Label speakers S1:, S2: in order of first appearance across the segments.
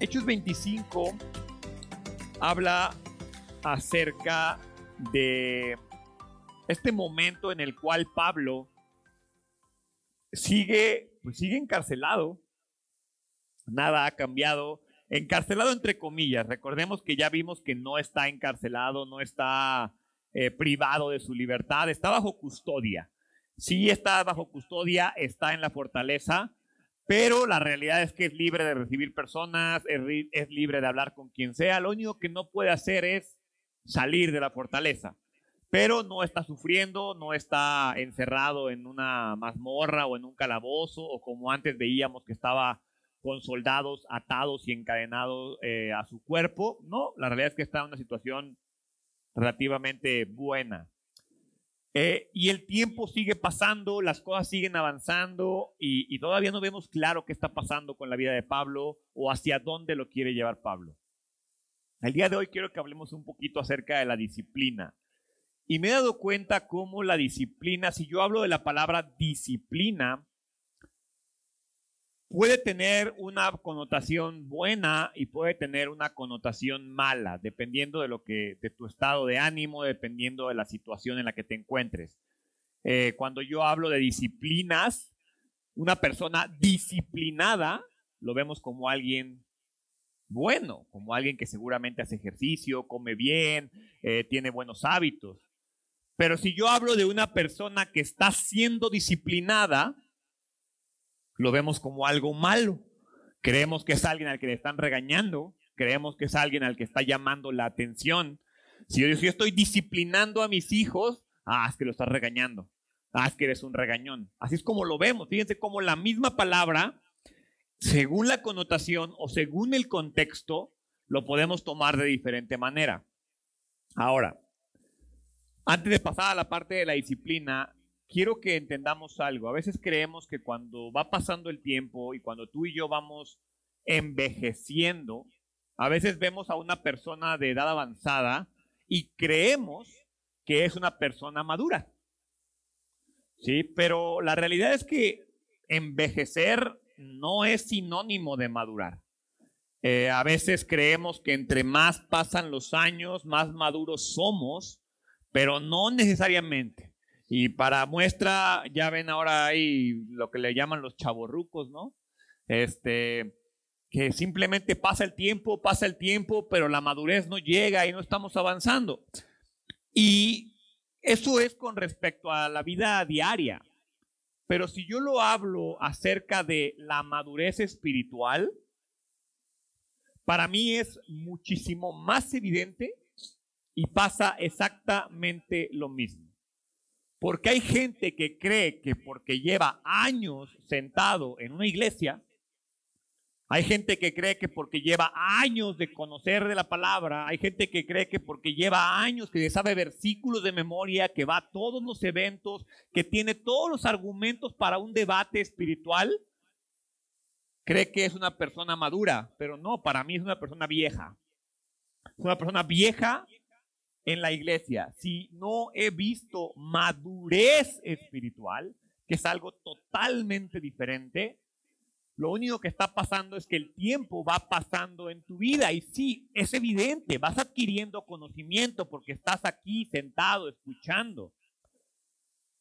S1: Hechos 25 habla acerca de este momento en el cual Pablo sigue, pues sigue encarcelado. Nada ha cambiado. Encarcelado entre comillas. Recordemos que ya vimos que no está encarcelado, no está eh, privado de su libertad, está bajo custodia. Sí está bajo custodia, está en la fortaleza, pero la realidad es que es libre de recibir personas, es, es libre de hablar con quien sea. Lo único que no puede hacer es salir de la fortaleza pero no está sufriendo, no está encerrado en una mazmorra o en un calabozo, o como antes veíamos que estaba con soldados atados y encadenados eh, a su cuerpo. No, la realidad es que está en una situación relativamente buena. Eh, y el tiempo sigue pasando, las cosas siguen avanzando y, y todavía no vemos claro qué está pasando con la vida de Pablo o hacia dónde lo quiere llevar Pablo. El día de hoy quiero que hablemos un poquito acerca de la disciplina. Y me he dado cuenta cómo la disciplina, si yo hablo de la palabra disciplina, puede tener una connotación buena y puede tener una connotación mala, dependiendo de lo que, de tu estado de ánimo, dependiendo de la situación en la que te encuentres. Eh, cuando yo hablo de disciplinas, una persona disciplinada lo vemos como alguien bueno, como alguien que seguramente hace ejercicio, come bien, eh, tiene buenos hábitos. Pero si yo hablo de una persona que está siendo disciplinada, lo vemos como algo malo. Creemos que es alguien al que le están regañando, creemos que es alguien al que está llamando la atención. Si yo, estoy disciplinando a mis hijos, ah, es que lo estás regañando. Ah, es que eres un regañón. Así es como lo vemos. Fíjense cómo la misma palabra, según la connotación o según el contexto, lo podemos tomar de diferente manera. Ahora, antes de pasar a la parte de la disciplina, quiero que entendamos algo. A veces creemos que cuando va pasando el tiempo y cuando tú y yo vamos envejeciendo, a veces vemos a una persona de edad avanzada y creemos que es una persona madura. Sí, pero la realidad es que envejecer no es sinónimo de madurar. Eh, a veces creemos que entre más pasan los años, más maduros somos pero no necesariamente. Y para muestra, ya ven ahora hay lo que le llaman los chavorrucos, ¿no? Este, que simplemente pasa el tiempo, pasa el tiempo, pero la madurez no llega y no estamos avanzando. Y eso es con respecto a la vida diaria. Pero si yo lo hablo acerca de la madurez espiritual, para mí es muchísimo más evidente y pasa exactamente lo mismo. Porque hay gente que cree que porque lleva años sentado en una iglesia, hay gente que cree que porque lleva años de conocer de la palabra, hay gente que cree que porque lleva años, que sabe versículos de memoria, que va a todos los eventos, que tiene todos los argumentos para un debate espiritual, cree que es una persona madura, pero no, para mí es una persona vieja. Es una persona vieja en la iglesia, si no he visto madurez espiritual, que es algo totalmente diferente, lo único que está pasando es que el tiempo va pasando en tu vida. Y sí, es evidente, vas adquiriendo conocimiento porque estás aquí sentado escuchando.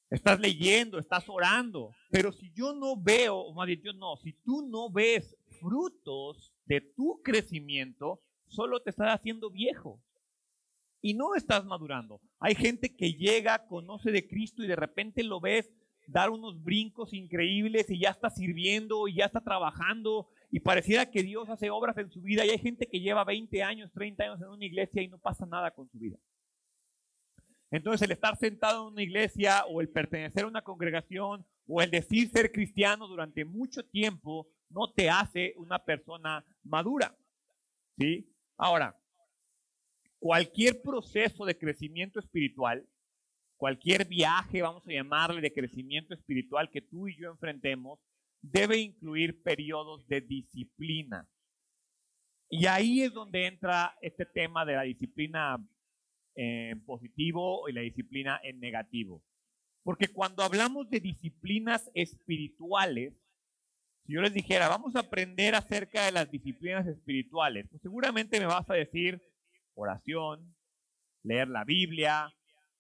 S1: Estás leyendo, estás orando, pero si yo no veo, o más yo no, si tú no ves frutos de tu crecimiento, solo te estás haciendo viejo y no estás madurando. Hay gente que llega, conoce de Cristo y de repente lo ves dar unos brincos increíbles y ya está sirviendo y ya está trabajando y pareciera que Dios hace obras en su vida y hay gente que lleva 20 años, 30 años en una iglesia y no pasa nada con su vida. Entonces el estar sentado en una iglesia o el pertenecer a una congregación o el decir ser cristiano durante mucho tiempo no te hace una persona madura. ¿Sí? Ahora, cualquier proceso de crecimiento espiritual, cualquier viaje, vamos a llamarle, de crecimiento espiritual que tú y yo enfrentemos, debe incluir periodos de disciplina. Y ahí es donde entra este tema de la disciplina en positivo y la disciplina en negativo. Porque cuando hablamos de disciplinas espirituales, Si yo les dijera, vamos a aprender acerca de las disciplinas espirituales, pues seguramente me vas a decir oración, leer la Biblia,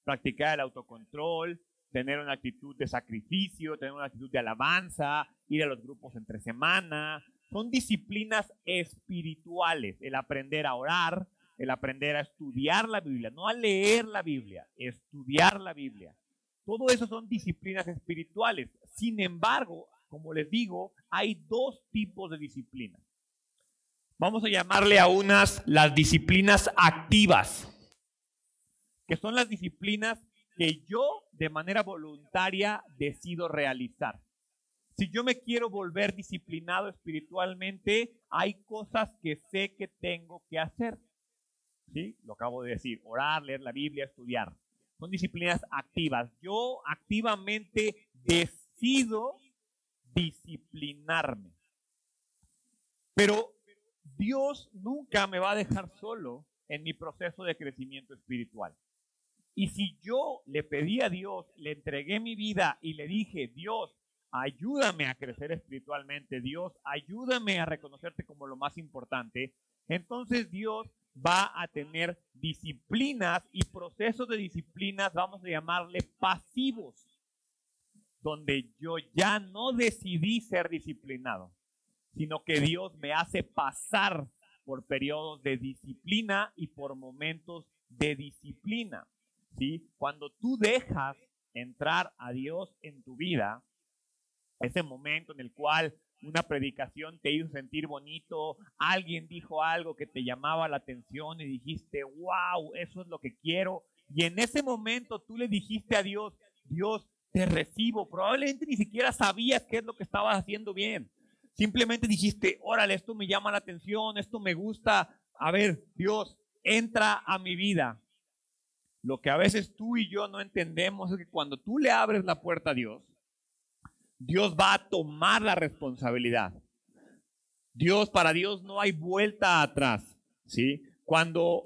S1: practicar el autocontrol, tener una actitud de sacrificio, tener una actitud de alabanza, ir a los grupos entre semana. Son disciplinas espirituales, el aprender a orar, el aprender a estudiar la Biblia, no a leer la Biblia, estudiar la Biblia. Todo eso son disciplinas espirituales. Sin embargo, como les digo, hay dos tipos de disciplinas. Vamos a llamarle a unas las disciplinas activas, que son las disciplinas que yo de manera voluntaria decido realizar. Si yo me quiero volver disciplinado espiritualmente, hay cosas que sé que tengo que hacer. ¿Sí? Lo acabo de decir, orar, leer la Biblia, estudiar. Son disciplinas activas. Yo activamente decido disciplinarme. Pero Dios nunca me va a dejar solo en mi proceso de crecimiento espiritual. Y si yo le pedí a Dios, le entregué mi vida y le dije, Dios, ayúdame a crecer espiritualmente, Dios, ayúdame a reconocerte como lo más importante, entonces Dios va a tener disciplinas y procesos de disciplinas, vamos a llamarle pasivos, donde yo ya no decidí ser disciplinado, sino que Dios me hace pasar por periodos de disciplina y por momentos de disciplina. ¿sí? Cuando tú dejas entrar a Dios en tu vida, ese momento en el cual una predicación te hizo sentir bonito, alguien dijo algo que te llamaba la atención y dijiste, wow, eso es lo que quiero. Y en ese momento tú le dijiste a Dios, Dios, te recibo. Probablemente ni siquiera sabías qué es lo que estabas haciendo bien. Simplemente dijiste, órale, esto me llama la atención, esto me gusta. A ver, Dios, entra a mi vida. Lo que a veces tú y yo no entendemos es que cuando tú le abres la puerta a Dios, Dios va a tomar la responsabilidad. Dios, para Dios no hay vuelta atrás, ¿sí? Cuando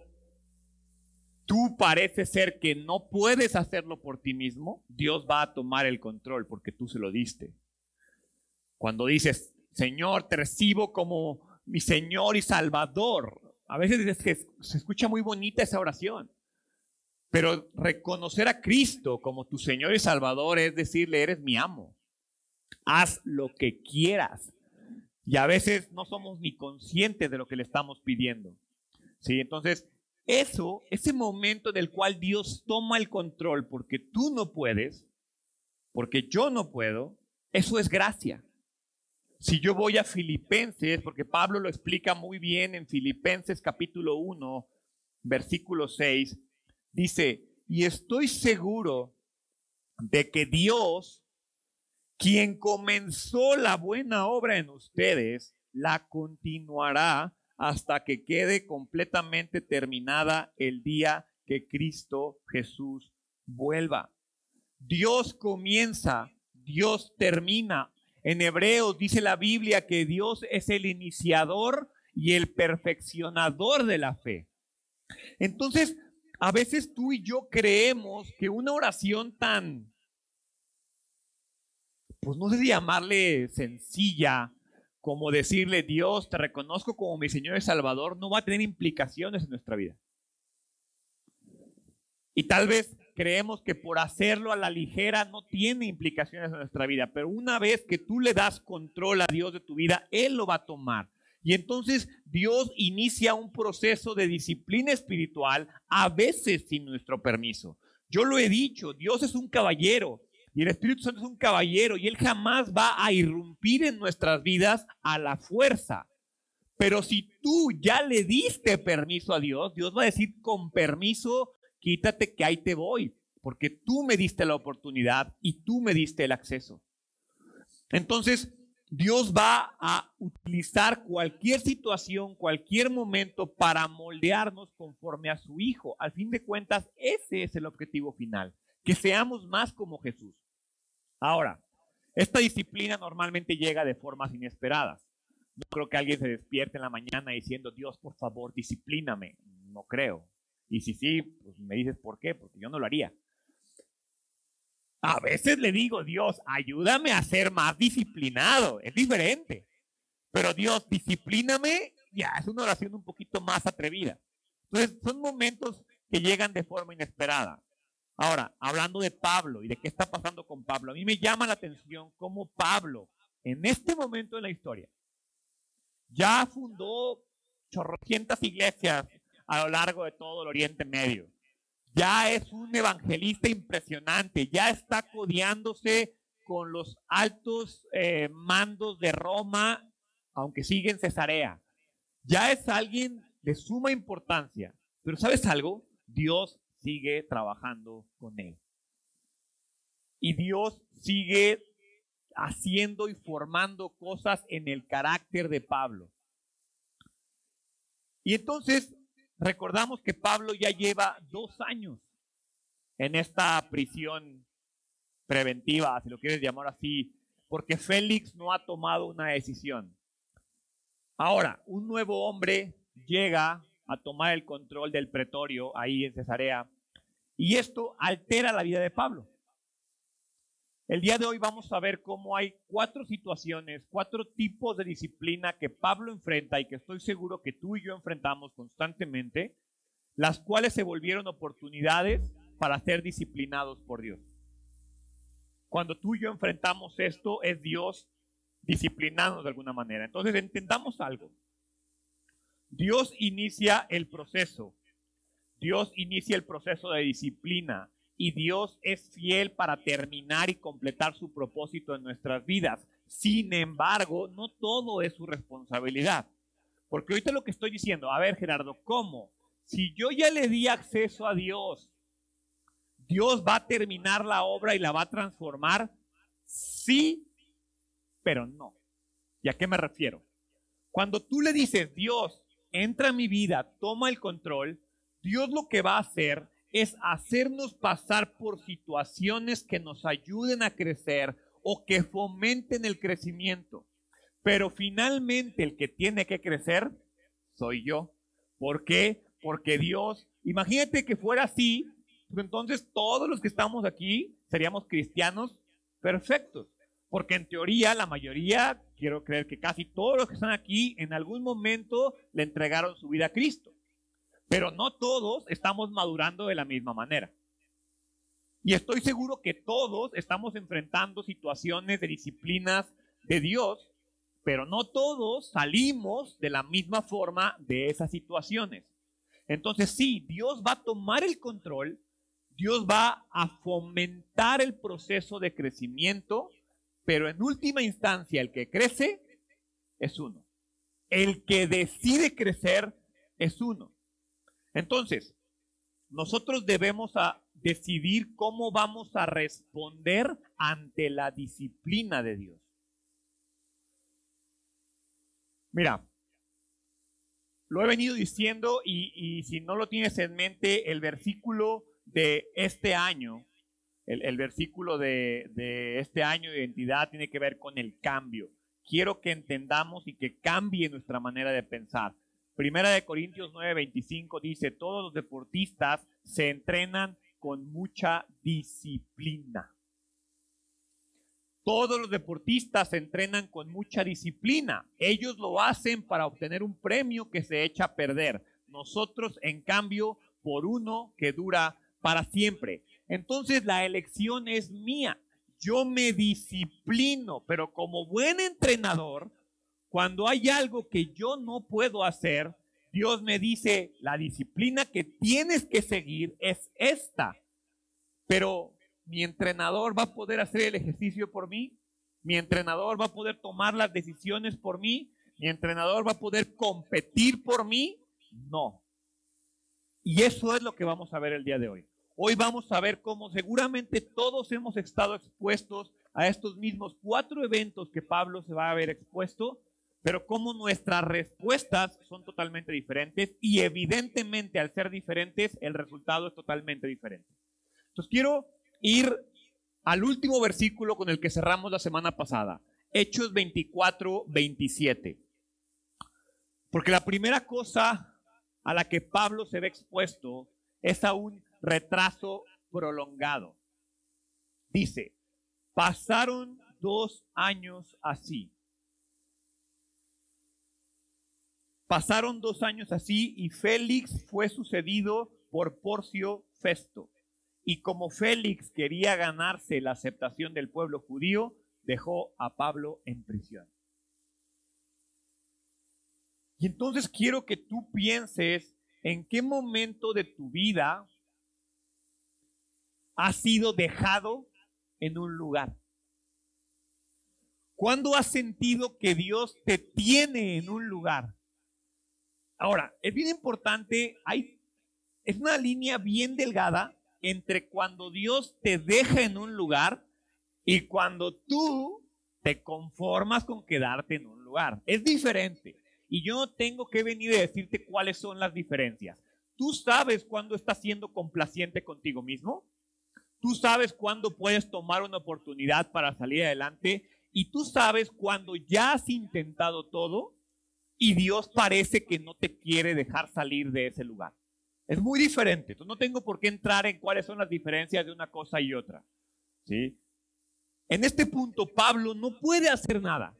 S1: tú pareces ser que no puedes hacerlo por ti mismo, Dios va a tomar el control porque tú se lo diste. Cuando dices, Señor, te recibo como mi Señor y Salvador, a veces dices que se escucha muy bonita esa oración. Pero reconocer a Cristo como tu Señor y Salvador es decirle, eres mi amo. Haz lo que quieras. Y a veces no somos ni conscientes de lo que le estamos pidiendo. ¿Sí? Entonces, eso, ese momento del cual Dios toma el control porque tú no puedes, porque yo no puedo, eso es gracia. Si yo voy a Filipenses, porque Pablo lo explica muy bien en Filipenses capítulo 1, versículo 6, Dice, y estoy seguro de que Dios, quien comenzó la buena obra en ustedes, la continuará hasta que quede completamente terminada el día que Cristo Jesús vuelva. Dios comienza, Dios termina. En Hebreos dice la Biblia que Dios es el iniciador y el perfeccionador de la fe. Entonces, a veces tú y yo creemos que una oración tan, pues no sé si llamarle sencilla, como decirle Dios, te reconozco como mi Señor y Salvador, no va a tener implicaciones en nuestra vida. Y tal vez creemos que por hacerlo a la ligera no tiene implicaciones en nuestra vida, pero una vez que tú le das control a Dios de tu vida, Él lo va a tomar. Y entonces Dios inicia un proceso de disciplina espiritual, a veces sin nuestro permiso. Yo lo he dicho, Dios es un caballero y el Espíritu Santo es un caballero y Él jamás va a irrumpir en nuestras vidas a la fuerza. Pero si tú ya le diste permiso a Dios, Dios va a decir con permiso, quítate que ahí te voy, porque tú me diste la oportunidad y tú me diste el acceso. Entonces, Dios va a utilizar cualquier situación, cualquier momento para moldearnos conforme a su Hijo. Al fin de cuentas, ese es el objetivo final, que seamos más como Jesús. Ahora, esta disciplina normalmente llega de formas inesperadas. No creo que alguien se despierte en la mañana diciendo, Dios, por favor, disciplíname. No creo. Y si sí, pues me dices por qué, porque yo no lo haría. A veces le digo, Dios, ayúdame a ser más disciplinado. Es diferente. Pero Dios, disciplíname, ya es una oración un poquito más atrevida. Entonces, son momentos que llegan de forma inesperada. Ahora, hablando de Pablo y de qué está pasando con Pablo, a mí me llama la atención cómo Pablo, en este momento de la historia, ya fundó chorrocientas iglesias a lo largo de todo el Oriente Medio. Ya es un evangelista impresionante, ya está codeándose con los altos eh, mandos de Roma, aunque sigue en Cesarea. Ya es alguien de suma importancia. Pero ¿sabes algo? Dios sigue trabajando con él. Y Dios sigue haciendo y formando cosas en el carácter de Pablo. Y entonces recordamos que Pablo ya lleva dos años en esta prisión preventiva, si lo quieres llamar así, porque Félix no ha tomado una decisión. Ahora, un nuevo hombre llega a tomar el control del pretorio ahí en Cesarea y esto altera la vida de Pablo. El día de hoy vamos a ver cómo hay cuatro situaciones, cuatro tipos de disciplina que Pablo enfrenta y que estoy seguro que tú y yo enfrentamos constantemente, las cuales se volvieron oportunidades para ser disciplinados por Dios. Cuando tú y yo enfrentamos esto, es Dios disciplinándonos de alguna manera. Entonces entendamos algo. Dios inicia el proceso. Dios inicia el proceso de disciplina y Dios es fiel para terminar y completar su propósito en nuestras vidas. Sin embargo, no todo es su responsabilidad. Porque ahorita lo que estoy diciendo, a ver Gerardo, ¿cómo? Si yo ya le di acceso a Dios, ¿Dios va a terminar la obra y la va a transformar? Sí, pero no. ¿Y a qué me refiero? Cuando tú le dices, Dios, entra en mi vida, toma el control, Dios lo que va a hacer es hacernos pasar por situaciones que nos ayuden a crecer o que fomenten el crecimiento. Pero finalmente el que tiene que crecer soy yo. ¿Por qué? Porque Dios, imagínate que fuera así, pues entonces todos los que estamos aquí seríamos cristianos perfectos. Porque en teoría la mayoría, quiero creer que casi todos los que están aquí en algún momento le entregaron su vida a Cristo. Pero no todos estamos madurando de la misma manera. Y estoy seguro que todos estamos enfrentando situaciones de disciplinas de Dios, pero no todos salimos de la misma forma de esas situaciones. Entonces sí, Dios va a tomar el control, Dios va a fomentar el proceso de crecimiento, pero en última instancia el que crece es uno. El que decide crecer es uno. Entonces, nosotros debemos a decidir cómo vamos a responder ante la disciplina de Dios. Mira, lo he venido diciendo y, si no lo tienes en mente, el versículo de este año, el, versículo de, de este año de identidad tiene que ver con el cambio. Quiero que entendamos y que cambie nuestra manera de pensar. Primera de Corintios 9:25 dice, todos los deportistas se entrenan con mucha disciplina. Todos los deportistas se entrenan con mucha disciplina. Ellos lo hacen para obtener un premio que se echa a perder. Nosotros, en cambio, por uno que dura para siempre. Entonces la elección es mía. Yo me disciplino, pero como buen entrenador, cuando hay algo que yo no puedo hacer, Dios me dice, la disciplina que tienes que seguir es esta. Pero mi entrenador va a poder hacer el ejercicio por mí. Mi entrenador va a poder tomar las decisiones por mí. Mi entrenador va a poder competir por mí. No. Y eso es lo que vamos a ver el día de hoy. Hoy vamos a ver cómo seguramente todos hemos estado expuestos a estos mismos cuatro eventos que Pablo se va a ver expuesto pero como nuestras respuestas son totalmente diferentes y evidentemente al ser diferentes el resultado es totalmente diferente. Entonces quiero ir al último versículo con el que cerramos la semana pasada, Hechos 24, 27. Porque la primera cosa a la que Pablo se ve expuesto es a un retraso prolongado. Dice, pasaron dos años así. Pasaron dos años así y Félix fue sucedido por Porcio Festo. Y como Félix quería ganarse la aceptación del pueblo judío, dejó a Pablo en prisión. Y entonces quiero que tú pienses en qué momento de tu vida has sido dejado en un lugar. ¿Cuándo has sentido que Dios te tiene en un lugar? Ahora, es bien importante, hay, es una línea bien delgada entre cuando Dios te deja en un lugar y cuando tú te conformas con quedarte en un lugar. Es diferente. Y yo no tengo que venir a decirte cuáles son las diferencias. ¿Tú sabes cuándo estás siendo complaciente contigo mismo? ¿Tú sabes cuándo puedes tomar una oportunidad para salir adelante? ¿Y tú sabes cuándo ya has intentado todo y Dios parece que no te quiere dejar salir de ese lugar? Es muy diferente. Entonces no tengo por qué entrar en cuáles son las diferencias de una cosa y otra. ¿Sí? En este punto Pablo no puede hacer nada.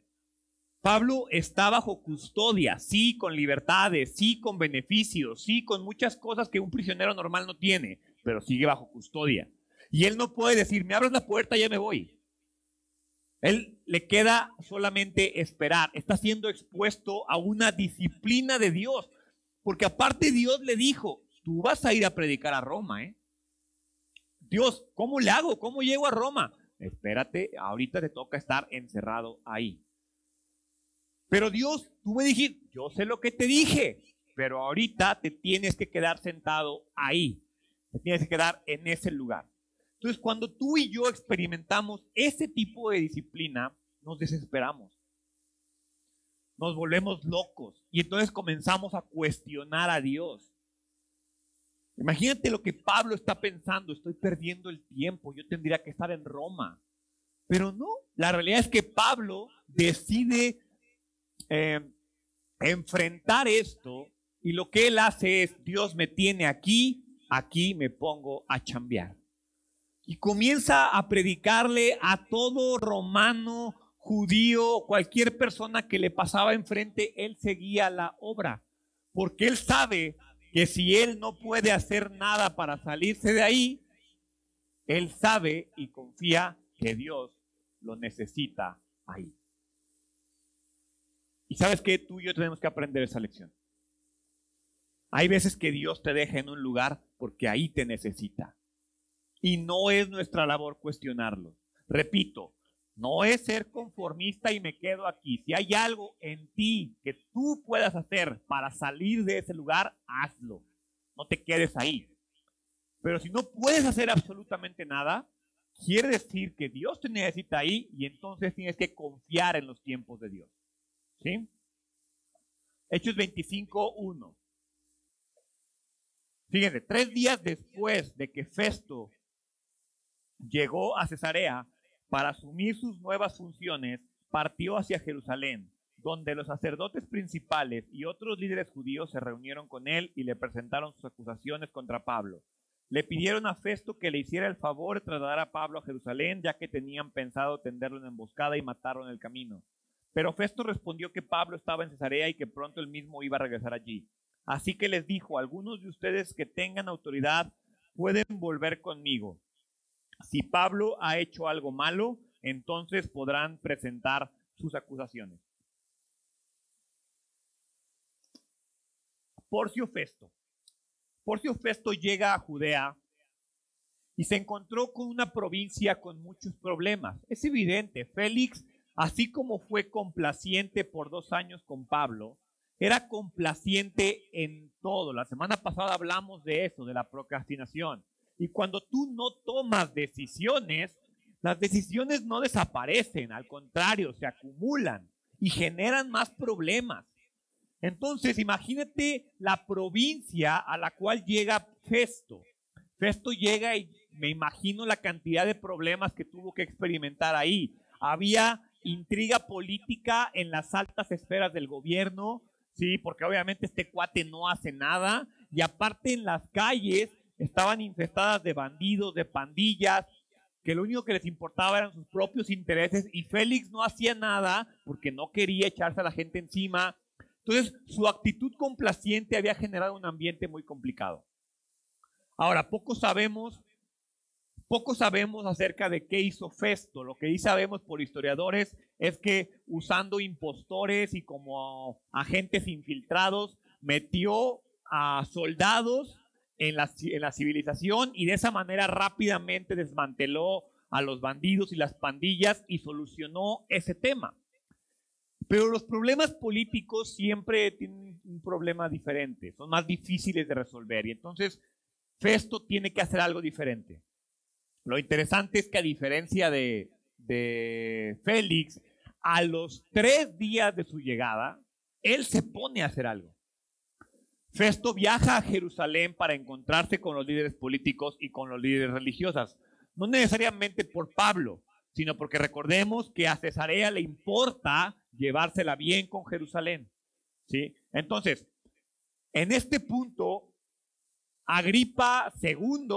S1: Pablo está bajo custodia, sí, con libertades, sí, con beneficios, sí, con muchas cosas que un prisionero normal no tiene, pero sigue bajo custodia. Y él no puede decir, me abres la puerta, ya me voy. Él le queda solamente esperar. Está siendo expuesto a una disciplina de Dios. Porque aparte Dios le dijo, tú vas a ir a predicar a Roma, ¿eh? Dios, ¿cómo le hago? ¿Cómo llego a Roma? Espérate, ahorita te toca estar encerrado ahí. Pero Dios, tú me dijiste, yo sé lo que te dije, pero ahorita te tienes que quedar sentado ahí. Te tienes que quedar en ese lugar. Entonces, cuando tú y yo experimentamos ese tipo de disciplina, nos desesperamos. Nos volvemos locos y entonces comenzamos a cuestionar a Dios. Imagínate lo que Pablo está pensando, estoy perdiendo el tiempo, yo tendría que estar en Roma. Pero no, la realidad es que Pablo decide eh, enfrentar esto y lo que él hace es, Dios me tiene aquí, aquí me pongo a chambear. Y comienza a predicarle a todo romano, judío, cualquier persona que le pasaba enfrente, él seguía la obra. Porque él sabe que si él no puede hacer nada para salirse de ahí, él sabe y confía que Dios lo necesita ahí. Y sabes que tú y yo tenemos que aprender esa lección. Hay veces que Dios te deja en un lugar porque ahí te necesita. Y no es nuestra labor cuestionarlo. Repito, no es ser conformista y me quedo aquí. Si hay algo en ti que tú puedas hacer para salir de ese lugar, hazlo. No te quedes ahí. Pero si no puedes hacer absolutamente nada, quiere decir que Dios te necesita ahí y entonces tienes que confiar en los tiempos de Dios. ¿Sí? Hechos 25, 1. Fíjense, tres días después de que Festo llegó a Cesarea para asumir sus nuevas funciones, partió hacia Jerusalén, donde los sacerdotes principales y otros líderes judíos se reunieron con él y le presentaron sus acusaciones contra Pablo. Le pidieron a Festo que le hiciera el favor de trasladar a Pablo a Jerusalén, ya que tenían pensado tenderlo en emboscada y matarlo en el camino. Pero Festo respondió que Pablo estaba en Cesarea y que pronto él mismo iba a regresar allí. Así que les dijo, algunos de ustedes que tengan autoridad pueden volver conmigo. Si Pablo ha hecho algo malo, entonces podrán presentar sus acusaciones. Porcio Festo. Porcio Festo llega a Judea y se encontró con una provincia con muchos problemas. Es evidente, Félix así como fue complaciente por dos años con Pablo, era complaciente en todo. La semana pasada hablamos de eso, de la procrastinación. Y cuando tú no tomas decisiones, las decisiones no desaparecen, al contrario, se acumulan y generan más problemas. Entonces, imagínate la provincia a la cual llega Festo. Festo llega y me imagino la cantidad de problemas que tuvo que experimentar ahí. Había intriga política en las altas esferas del gobierno, sí, porque obviamente este cuate no hace nada, y aparte en las calles estaban infestadas de bandidos, de pandillas, que lo único que les importaba eran sus propios intereses y Félix no hacía nada porque no quería echarse a la gente encima. Entonces, su actitud complaciente había generado un ambiente muy complicado. Ahora, poco sabemos, poco sabemos acerca de qué hizo Festo. Lo que sí sabemos por historiadores es que usando impostores y como agentes infiltrados, metió a soldados en la, en la civilización y de esa manera rápidamente desmanteló a los bandidos y las pandillas y solucionó ese tema. Pero los problemas políticos siempre tienen un problema diferente, son más difíciles de resolver y entonces Festo tiene que hacer algo diferente. Lo interesante es que a diferencia de, de Félix, a los tres días de su llegada, él se pone a hacer algo. Festo viaja a Jerusalén para encontrarse con los líderes políticos y con los líderes religiosas. No necesariamente por Pablo, sino porque recordemos que a Cesarea le importa llevársela bien con Jerusalén. ¿sí? Entonces, en este punto, Agripa II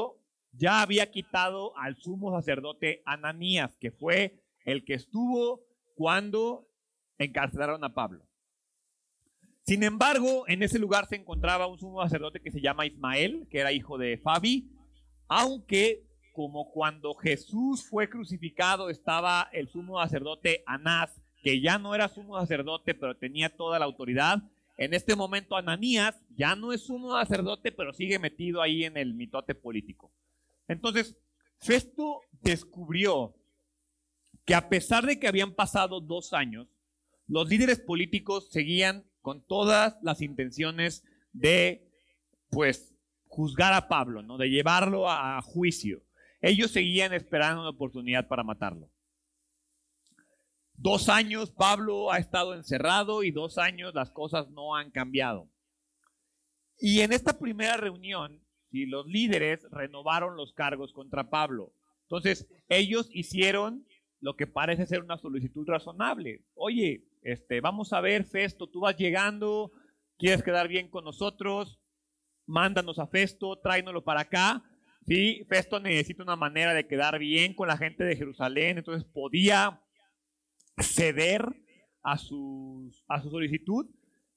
S1: ya había quitado al sumo sacerdote Ananías, que fue el que estuvo cuando encarcelaron a Pablo. Sin embargo, en ese lugar se encontraba un sumo sacerdote que se llama Ismael, que era hijo de Fabi, aunque como cuando Jesús fue crucificado estaba el sumo sacerdote Anás, que ya no era sumo sacerdote, pero tenía toda la autoridad. En este momento Ananías ya no es sumo sacerdote, pero sigue metido ahí en el mitote político. Entonces, Festo descubrió que a pesar de que habían pasado dos años, los líderes políticos seguían con todas las intenciones de, pues, juzgar a Pablo, ¿no? De llevarlo a juicio. Ellos seguían esperando una oportunidad para matarlo. Dos años Pablo ha estado encerrado y dos años las cosas no han cambiado. Y en esta primera reunión, si los líderes renovaron los cargos contra Pablo. Entonces, ellos hicieron lo que parece ser una solicitud razonable. Oye, este, vamos a ver, Festo, tú vas llegando, quieres quedar bien con nosotros, mándanos a Festo, tráenoslo para acá. Sí, Festo necesita una manera de quedar bien con la gente de Jerusalén, entonces podía ceder a, a su solicitud.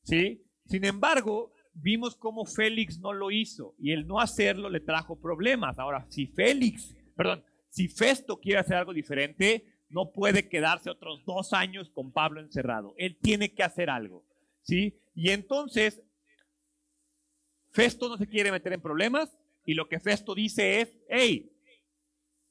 S1: ¿sí? Sin embargo, vimos cómo Félix no lo hizo y el no hacerlo le trajo problemas. Ahora, si Félix, perdón, si Festo quiere hacer algo diferente, no puede quedarse otros dos años con Pablo encerrado. Él tiene que hacer algo. ¿sí? Y entonces, Festo no se quiere meter en problemas y lo que Festo dice es, hey,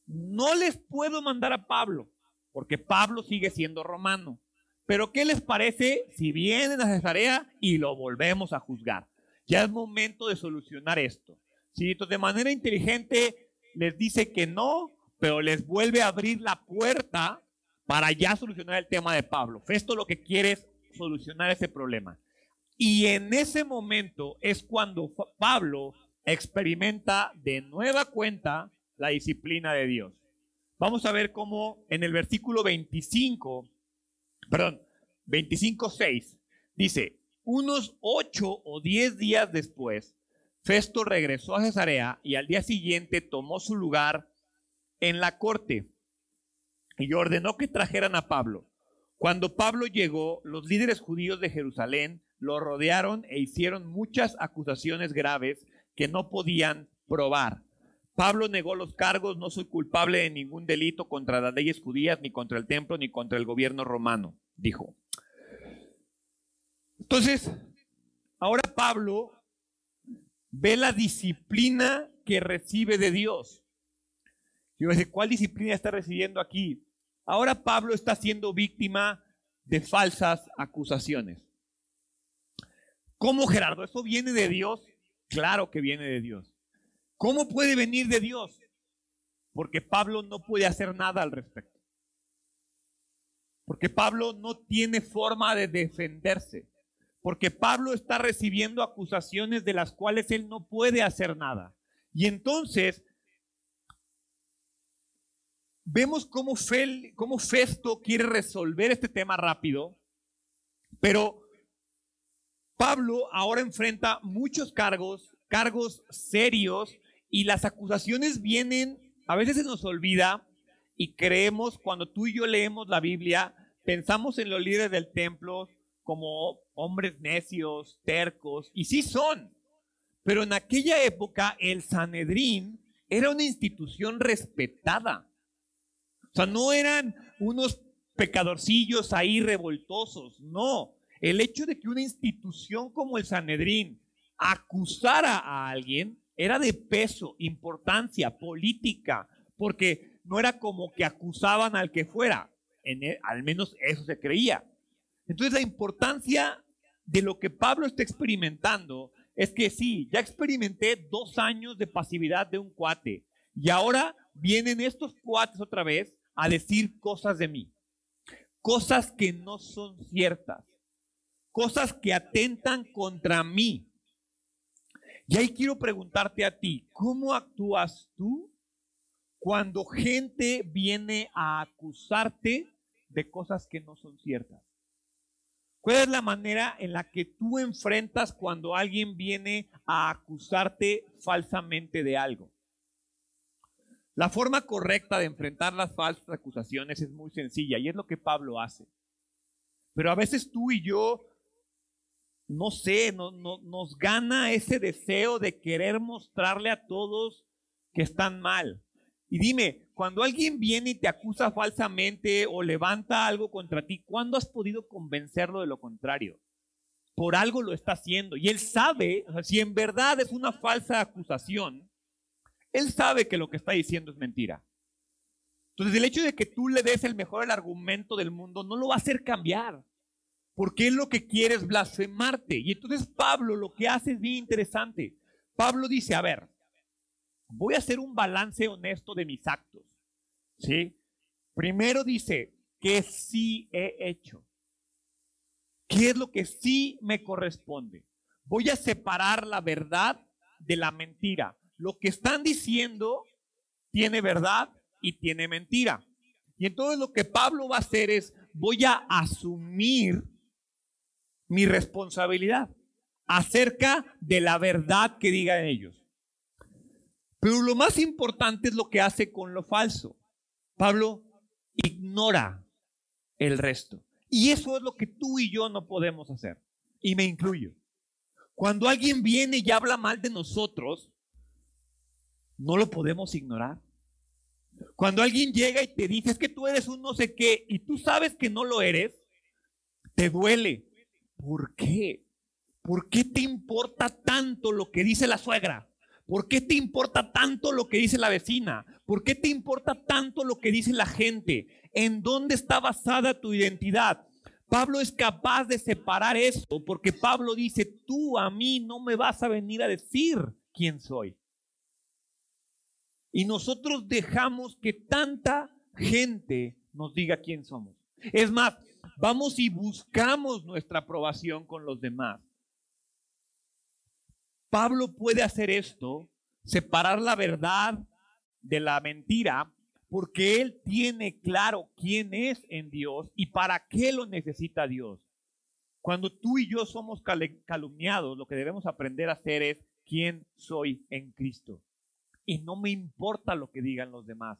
S1: no les puedo mandar a Pablo porque Pablo sigue siendo romano. Pero ¿qué les parece si vienen a Cesarea y lo volvemos a juzgar? Ya es momento de solucionar esto. ¿sí? Entonces, de manera inteligente les dice que no, pero les vuelve a abrir la puerta para ya solucionar el tema de Pablo. Festo lo que quiere es solucionar ese problema. Y en ese momento es cuando Pablo experimenta de nueva cuenta la disciplina de Dios. Vamos a ver cómo en el versículo 25, perdón, 25.6, dice, unos ocho o diez días después, Festo regresó a Cesarea y al día siguiente tomó su lugar en la corte y ordenó que trajeran a Pablo. Cuando Pablo llegó, los líderes judíos de Jerusalén lo rodearon e hicieron muchas acusaciones graves que no podían probar. Pablo negó los cargos, no soy culpable de ningún delito contra las leyes judías, ni contra el templo, ni contra el gobierno romano, dijo. Entonces, ahora Pablo ve la disciplina que recibe de Dios. Yo decir, ¿cuál disciplina está recibiendo aquí? Ahora Pablo está siendo víctima de falsas acusaciones. ¿Cómo Gerardo? ¿Eso viene de Dios? Claro que viene de Dios. ¿Cómo puede venir de Dios? Porque Pablo no puede hacer nada al respecto. Porque Pablo no tiene forma de defenderse. Porque Pablo está recibiendo acusaciones de las cuales él no puede hacer nada. Y entonces vemos cómo, Festo quiere resolver este tema rápido, pero Pablo ahora enfrenta muchos cargos, cargos serios, y las acusaciones vienen, a veces se nos olvida y creemos, cuando tú y yo leemos la Biblia, pensamos en los líderes del templo como hombres necios, tercos, y sí son. Pero en aquella época el Sanedrín era una institución respetada. O sea, no eran unos pecadorcillos ahí revoltosos, no. El hecho de que una institución como el Sanedrín acusara a alguien era de peso, importancia, política, porque no era como que acusaban al que fuera, en e, al menos eso se creía. Entonces la importancia de lo que Pablo está experimentando es que sí, ya experimenté dos años de pasividad de un cuate y ahora vienen estos cuates otra vez a decir cosas de mí, cosas que no son ciertas, cosas que atentan contra mí. Y ahí quiero preguntarte a ti, ¿cómo actúas tú cuando gente viene a acusarte de cosas que no son ciertas? ¿Cuál es la manera en la que tú enfrentas cuando alguien viene a acusarte falsamente de algo? La forma correcta de enfrentar las falsas acusaciones es muy sencilla y es lo que Pablo hace. Pero a veces tú y yo, no sé, no, nos gana ese deseo de querer mostrarle a todos que están mal. Y dime, cuando alguien viene y te acusa falsamente o levanta algo contra ti, ¿cuándo has podido convencerlo de lo contrario? Por algo lo está haciendo. Y él sabe, si en verdad es una falsa acusación, él sabe que lo que está diciendo es mentira. Entonces el hecho de que tú le des el mejor argumento del mundo no lo va a hacer cambiar. Porque él lo que quiere es blasfemarte. Y entonces Pablo lo que hace es bien interesante. Pablo dice, a ver, voy a hacer un balance honesto de mis actos. ¿Sí? Primero dice que sí he hecho. ¿Qué es lo que sí me corresponde? Voy a separar la verdad de la mentira. Lo que están diciendo tiene verdad y tiene mentira. Y entonces lo que Pablo va a hacer es, voy a asumir mi responsabilidad acerca de la verdad que digan ellos. Pero lo más importante es lo que hace con lo falso. Pablo ignora el resto. Y eso es lo que tú y yo no podemos hacer. Y me incluyo. Cuando alguien viene y habla mal de nosotros, no lo podemos ignorar. Cuando alguien llega y te dice es que tú eres un no sé qué y tú sabes que no lo eres, te duele. ¿Por qué? ¿Por qué te importa tanto lo que dice la suegra? ¿Por qué te importa tanto lo que dice la vecina? ¿Por qué te importa tanto lo que dice la gente? ¿En dónde está basada tu identidad? Pablo es capaz de separar eso porque Pablo dice, tú a mí no me vas a venir a decir quién soy. Y nosotros dejamos que tanta gente nos diga quién somos. Es más, vamos y buscamos nuestra aprobación con los demás. Pablo puede hacer esto, separar la verdad de la mentira, porque él tiene claro quién es en Dios y para qué lo necesita Dios. Cuando tú y yo somos calumniados, lo que debemos aprender a hacer es quién soy en Cristo. Y no me importa lo que digan los demás.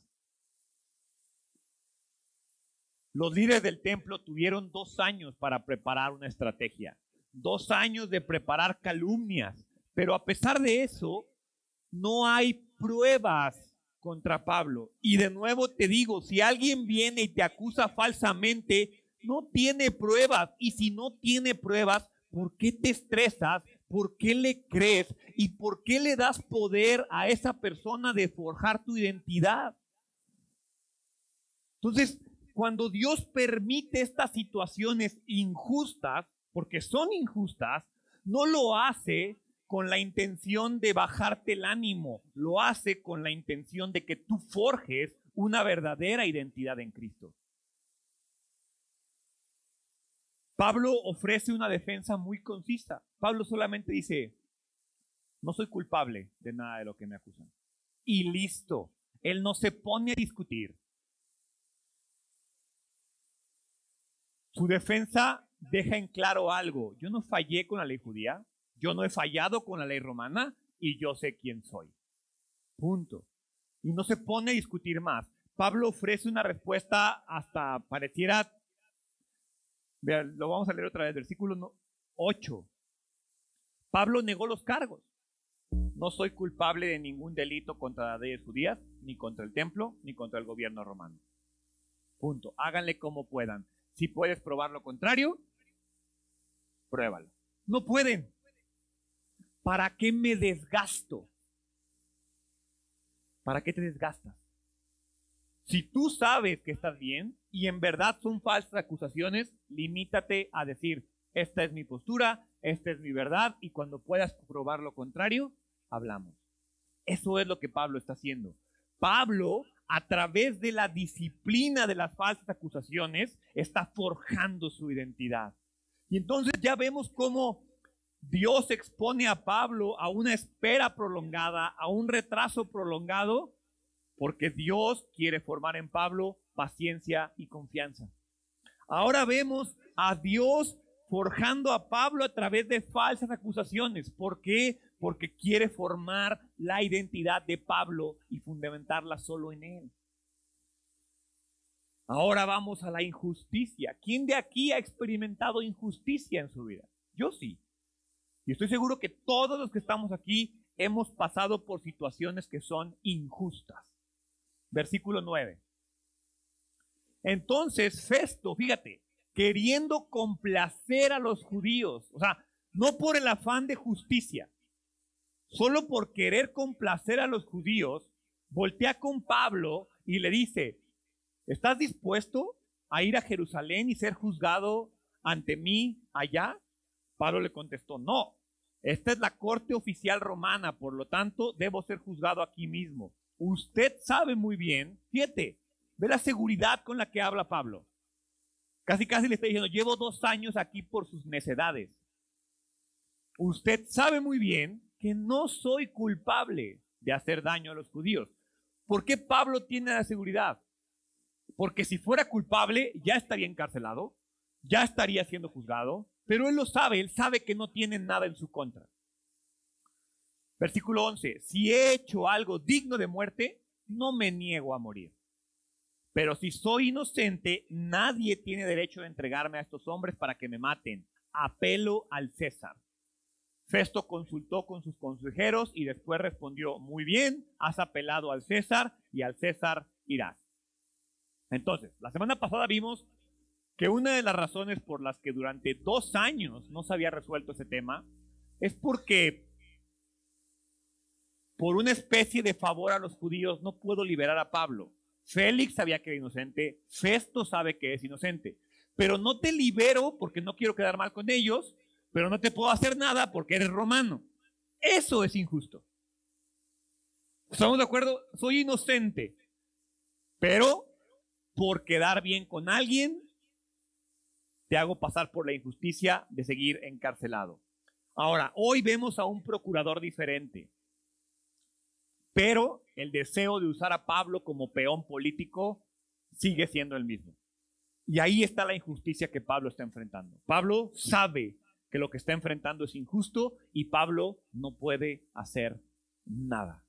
S1: Los líderes del templo tuvieron dos años para preparar una estrategia, dos años de preparar calumnias, pero a pesar de eso, no hay pruebas contra Pablo. Y de nuevo te digo, si alguien viene y te acusa falsamente, no tiene pruebas. Y si no tiene pruebas, ¿por qué te estresas? ¿Por qué le crees? ¿Y por qué le das poder a esa persona de forjar tu identidad? Entonces, cuando Dios permite estas situaciones injustas, porque son injustas, no lo hace con la intención de bajarte el ánimo, lo hace con la intención de que tú forjes una verdadera identidad en Cristo. Pablo ofrece una defensa muy concisa. Pablo solamente dice, no soy culpable de nada de lo que me acusan. Y listo. Él no se pone a discutir. Su defensa deja en claro algo. Yo no fallé con la ley judía. Yo no he fallado con la ley romana y yo sé quién soy. Punto. Y no se pone a discutir más. Pablo ofrece una respuesta hasta pareciera, vean, lo vamos a leer otra vez, versículo 8. Pablo negó los cargos. No soy culpable de ningún delito contra las leyes judías, ni contra el templo, ni contra el gobierno romano. Punto. Háganle como puedan. Si puedes probar lo contrario, pruébalo. No pueden. ¿Para qué me desgasto? ¿Para qué te desgastas? Si tú sabes que estás bien y en verdad son falsas acusaciones, limítate a decir, esta es mi postura, esta es mi verdad y cuando puedas probar lo contrario, hablamos. Eso es lo que Pablo está haciendo. Pablo, a través de la disciplina de las falsas acusaciones, está forjando su identidad. Y entonces ya vemos cómo Dios expone a Pablo a una espera prolongada, a un retraso prolongado, porque Dios quiere formar en Pablo paciencia y confianza. Ahora vemos a Dios forjando a Pablo a través de falsas acusaciones. ¿Por qué? Porque quiere formar la identidad de Pablo y fundamentarla solo en él. Ahora vamos a la injusticia. ¿Quién de aquí ha experimentado injusticia en su vida? Yo sí. Y estoy seguro que todos los que estamos aquí hemos pasado por situaciones que son injustas. Versículo 9. Entonces, Festo, fíjate, queriendo complacer a los judíos, o sea, no por el afán de justicia, solo por querer complacer a los judíos, voltea con Pablo y le dice, ¿estás dispuesto a ir a Jerusalén y ser juzgado ante mí allá? Pablo le contestó, no, esta es la corte oficial romana, por lo tanto, debo ser juzgado aquí mismo. Usted sabe muy bien, fíjate, ve la seguridad con la que habla Pablo. Casi, casi le está diciendo, llevo dos años aquí por sus necedades. Usted sabe muy bien que no soy culpable de hacer daño a los judíos. ¿Por qué Pablo tiene la seguridad? Porque si fuera culpable, ya estaría encarcelado, ya estaría siendo juzgado, pero él lo sabe, él sabe que no tiene nada en su contra. Versículo 11, si he hecho algo digno de muerte, no me niego a morir. Pero si soy inocente, nadie tiene derecho de entregarme a estos hombres para que me maten. Apelo al César. Festo consultó con sus consejeros y después respondió, muy bien, has apelado al César y al César irás. Entonces, la semana pasada vimos que una de las razones por las que durante dos años no se había resuelto ese tema es porque por una especie de favor a los judíos no puedo liberar a Pablo. Félix sabía que era inocente, Festo sabe que es inocente, pero no te libero porque no quiero quedar mal con ellos, pero no te puedo hacer nada porque eres romano. Eso es injusto. ¿Estamos de acuerdo? Soy inocente, pero por quedar bien con alguien, te hago pasar por la injusticia de seguir encarcelado. Ahora, hoy vemos a un procurador diferente. Pero el deseo de usar a Pablo como peón político sigue siendo el mismo. Y ahí está la injusticia que Pablo está enfrentando. Pablo sabe que lo que está enfrentando es injusto y Pablo no puede hacer nada.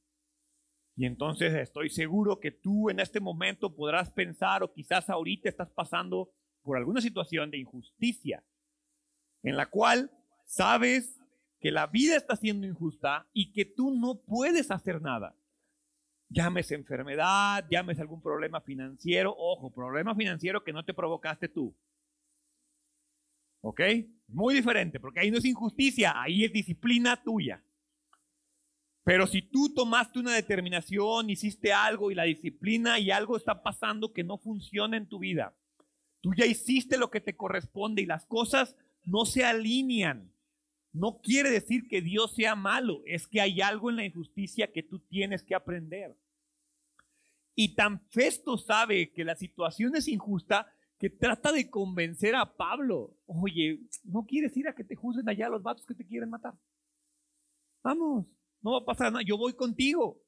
S1: Y entonces estoy seguro que tú en este momento podrás pensar o quizás ahorita estás pasando por alguna situación de injusticia en la cual sabes que la vida está siendo injusta y que tú no puedes hacer nada. Llámese enfermedad, llámese algún problema financiero. Ojo, problema financiero que no te provocaste tú. ¿Ok? Muy diferente, porque ahí no es injusticia, ahí es disciplina tuya. Pero si tú tomaste una determinación, hiciste algo y la disciplina y algo está pasando que no funciona en tu vida, tú ya hiciste lo que te corresponde y las cosas no se alinean no quiere decir que Dios sea malo, es que hay algo en la injusticia que tú tienes que aprender. Y tan Festo sabe que la situación es injusta que trata de convencer a Pablo. Oye, ¿no quieres ir a que te juzguen allá los vatos que te quieren matar? Vamos, no va a pasar nada, yo voy contigo.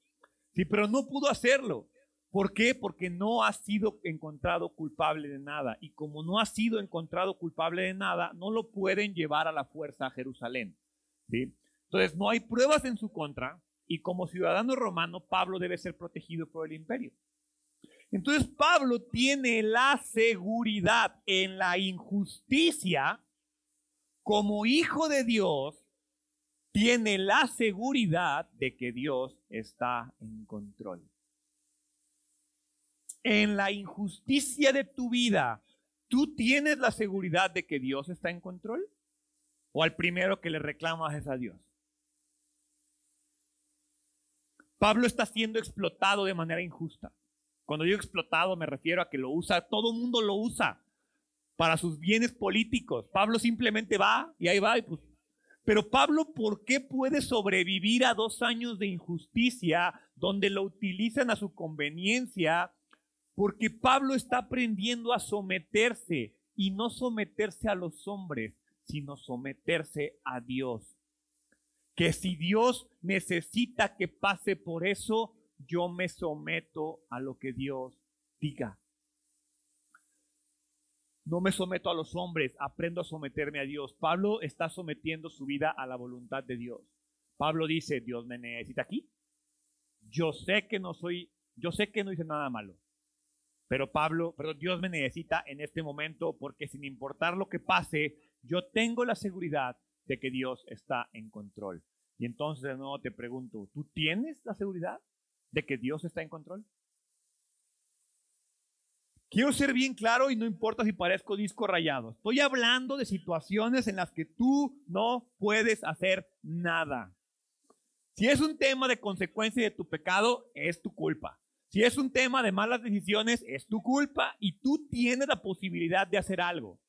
S1: Sí, pero no pudo hacerlo. ¿Por qué? Porque no ha sido encontrado culpable de nada. Y como no ha sido encontrado culpable de nada, no lo pueden llevar a la fuerza a Jerusalén. ¿sí? Entonces, no hay pruebas en su contra. Y como ciudadano romano, Pablo debe ser protegido por el imperio. Entonces Pablo tiene la seguridad en la injusticia como hijo de Dios, tiene la seguridad de que Dios está en control. En la injusticia de tu vida, ¿tú tienes la seguridad de que Dios está en control? ¿O al primero que le reclamas es a Dios? Pablo está siendo explotado de manera injusta. Cuando digo explotado me refiero a que lo usa, todo el mundo lo usa para sus bienes políticos. Pablo simplemente va y ahí va pues. Pero Pablo, ¿por qué puede sobrevivir a dos años de injusticia donde lo utilizan a su conveniencia? Porque Pablo está aprendiendo a someterse y no someterse a los hombres, sino someterse a Dios que si Dios necesita que pase por eso, yo me someto a lo que Dios diga. No me someto a los hombres, aprendo a someterme a Dios. Pablo está sometiendo su vida a la voluntad de Dios. Pablo dice, Dios me necesita aquí. Yo sé que no soy, yo sé que no hice nada malo. Pero Pablo, pero Dios me necesita en este momento porque sin importar lo que pase, yo tengo la seguridad de que Dios está en control. Y entonces de nuevo te pregunto, ¿tú tienes la seguridad de que Dios está en control? Quiero ser bien claro y no importa si parezco disco rayado. Estoy hablando de situaciones en las que tú no puedes hacer nada. Si es un tema de consecuencia de tu pecado, es tu culpa. Si es un tema de malas decisiones, es tu culpa y tú tienes la posibilidad de hacer algo.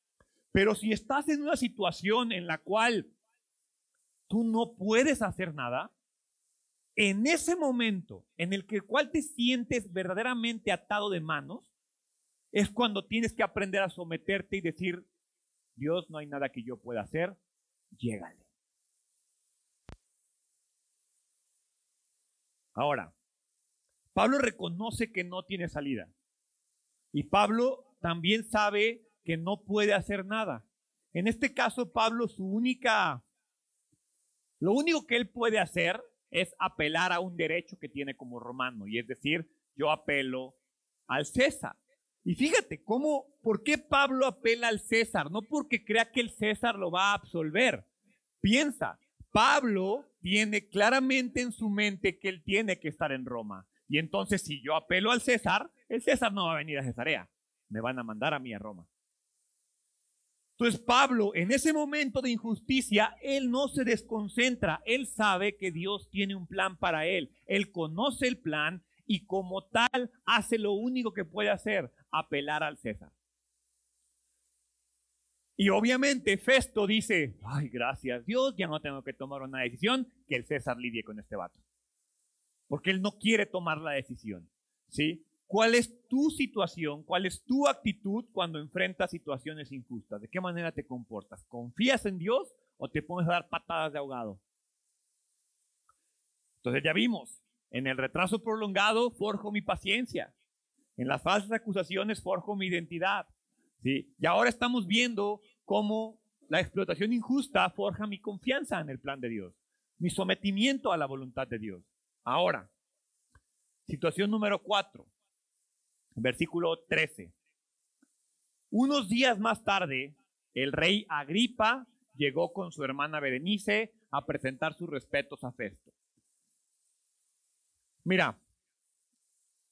S1: Pero si estás en una situación en la cual tú no puedes hacer nada, en ese momento en el que cual te sientes verdaderamente atado de manos, es cuando tienes que aprender a someterte y decir, Dios, no hay nada que yo pueda hacer, llégale. Ahora, Pablo reconoce que no tiene salida. Y Pablo también sabe que no puede hacer nada. En este caso, Pablo, su única, lo único que él puede hacer es apelar a un derecho que tiene como romano, y es decir, yo apelo al César. Y fíjate cómo, ¿por qué Pablo apela al César? No porque crea que el César lo va a absolver. Piensa, Pablo tiene claramente en su mente que él tiene que estar en Roma. Y entonces, si yo apelo al César, el César no va a venir a Cesarea. Me van a mandar a mí a Roma. Entonces Pablo, en ese momento de injusticia, él no se desconcentra, él sabe que Dios tiene un plan para él, él conoce el plan y como tal hace lo único que puede hacer, apelar al César. Y obviamente Festo dice, ay, gracias Dios, ya no tengo que tomar una decisión, que el César lidie con este vato. Porque él no quiere tomar la decisión, ¿sí? ¿Cuál es tu situación? ¿Cuál es tu actitud cuando enfrentas situaciones injustas? ¿De qué manera te comportas? ¿Confías en Dios o te pones a dar patadas de ahogado? Entonces ya vimos, en el retraso prolongado forjo mi paciencia. En las falsas acusaciones forjo mi identidad. ¿sí? Y ahora estamos viendo cómo la explotación injusta forja mi confianza en el plan de Dios, mi sometimiento a la voluntad de Dios. Ahora, situación número cuatro versículo 13. Unos días más tarde, el rey Agripa llegó con su hermana Berenice a presentar sus respetos a Festo. Mira,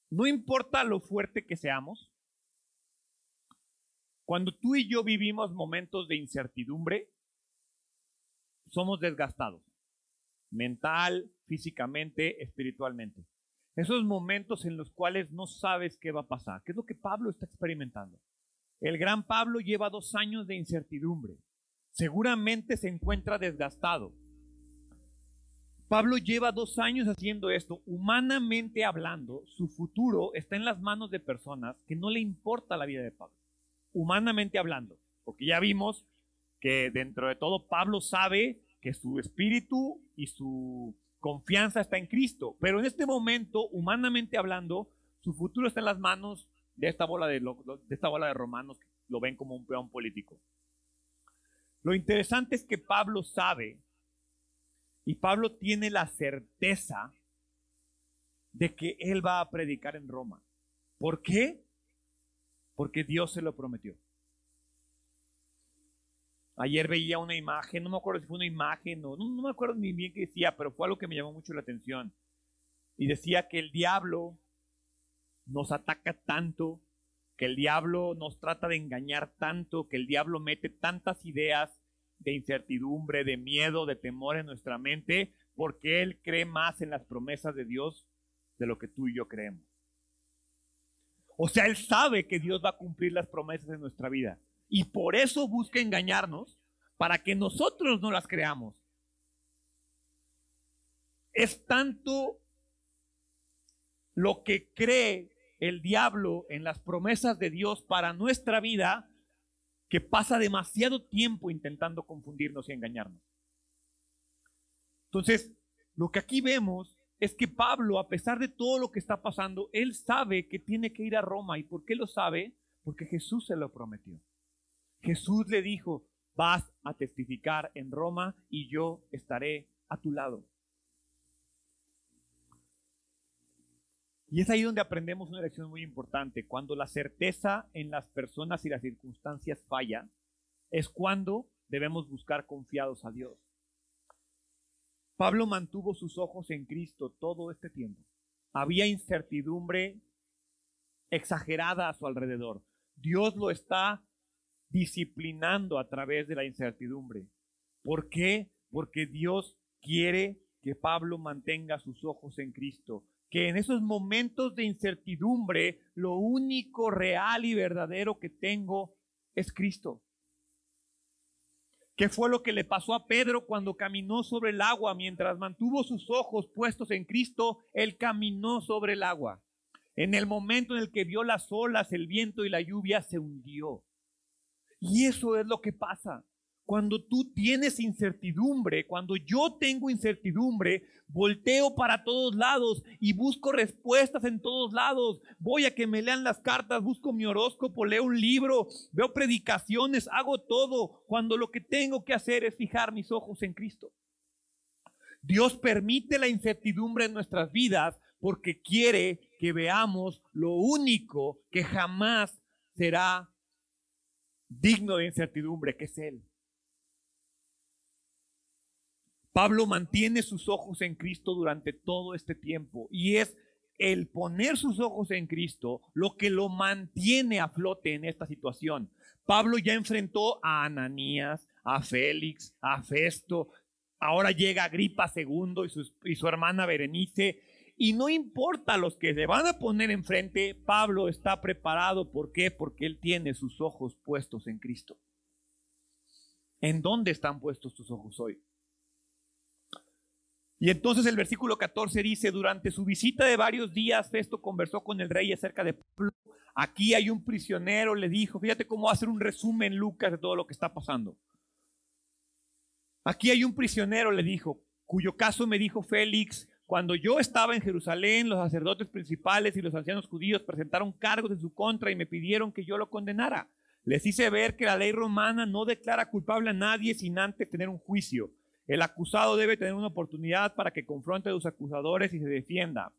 S1: no importa lo fuerte que seamos, cuando tú y yo vivimos momentos de incertidumbre, somos desgastados, mental, físicamente, espiritualmente. Esos momentos en los cuales no sabes qué va a pasar. ¿Qué es lo que Pablo está experimentando? El gran Pablo lleva dos años de incertidumbre. Seguramente se encuentra desgastado. Pablo lleva dos años haciendo esto. Humanamente hablando, su futuro está en las manos de personas que no le importa la vida de Pablo. Humanamente hablando. Porque ya vimos que dentro de todo Pablo sabe que su espíritu y su confianza está en Cristo. Pero en este momento, humanamente hablando, su futuro está en las manos de esta bola de, de, esta bola de romanos que lo ven como un peón político. Lo interesante es que Pablo sabe y Pablo tiene la certeza de que él va a predicar en Roma. ¿Por qué? Porque Dios se lo prometió. Ayer veía una imagen, no me acuerdo si fue una imagen o no, me acuerdo ni bien qué decía, pero fue algo que me llamó mucho la atención. Y decía que el diablo nos ataca tanto, que el diablo nos trata de engañar tanto, que el diablo mete tantas ideas de incertidumbre, de miedo, de temor en nuestra mente, porque él cree más en las promesas de Dios de lo que tú y yo creemos. O sea, él sabe que Dios va a cumplir las promesas de nuestra vida. Y por eso busca engañarnos para que nosotros no las creamos. Es tanto lo que cree el diablo en las promesas de Dios para nuestra vida que pasa demasiado tiempo intentando confundirnos y engañarnos. Entonces, lo que aquí vemos es que Pablo, a pesar de todo lo que está pasando, él sabe que tiene que ir a Roma. ¿Y por qué lo sabe? Porque Jesús se lo prometió. Jesús le dijo, vas a testificar en Roma y yo estaré a tu lado. Y es ahí donde aprendemos una lección muy importante. Cuando la certeza en las personas y las circunstancias falla, es cuando debemos buscar confiados a Dios. Pablo mantuvo sus ojos en Cristo todo este tiempo. Había incertidumbre exagerada a su alrededor. Dios lo está disciplinando a través de la incertidumbre. ¿Por qué? Porque Dios quiere que Pablo mantenga sus ojos en Cristo, que en esos momentos de incertidumbre lo único real y verdadero que tengo es Cristo. ¿Qué fue lo que le pasó a Pedro cuando caminó sobre el agua? Mientras mantuvo sus ojos puestos en Cristo, él caminó sobre el agua. En el momento en el que vio las olas, el viento y la lluvia, se hundió. Y eso es lo que pasa. Cuando tú tienes incertidumbre, cuando yo tengo incertidumbre, volteo para todos lados y busco respuestas en todos lados. Voy a que me lean las cartas, busco mi horóscopo, leo un libro, veo predicaciones, hago todo, cuando lo que tengo que hacer es fijar mis ojos en Cristo. Dios permite la incertidumbre en nuestras vidas porque quiere que veamos lo único que jamás será digno de incertidumbre, que es Él. Pablo mantiene sus ojos en Cristo durante todo este tiempo y es el poner sus ojos en Cristo lo que lo mantiene a flote en esta situación. Pablo ya enfrentó a Ananías, a Félix, a Festo, ahora llega Agripa II y su, y su hermana Berenice, y no importa los que se van a poner enfrente, Pablo está preparado. ¿Por qué? Porque él tiene sus ojos puestos en Cristo. ¿En dónde están puestos tus ojos hoy? Y entonces el versículo 14 dice, durante su visita de varios días, Festo conversó con el rey acerca de Pablo. Aquí hay un prisionero, le dijo, fíjate cómo hacer un resumen Lucas de todo lo que está pasando. Aquí hay un prisionero, le dijo, cuyo caso me dijo Félix, cuando yo estaba en Jerusalén, los sacerdotes principales y los ancianos judíos presentaron cargos en su contra y me pidieron que yo lo condenara. Les hice ver que la ley romana no declara culpable a nadie sin antes tener un juicio. El acusado debe tener una oportunidad para que confronte a los acusadores y se defienda.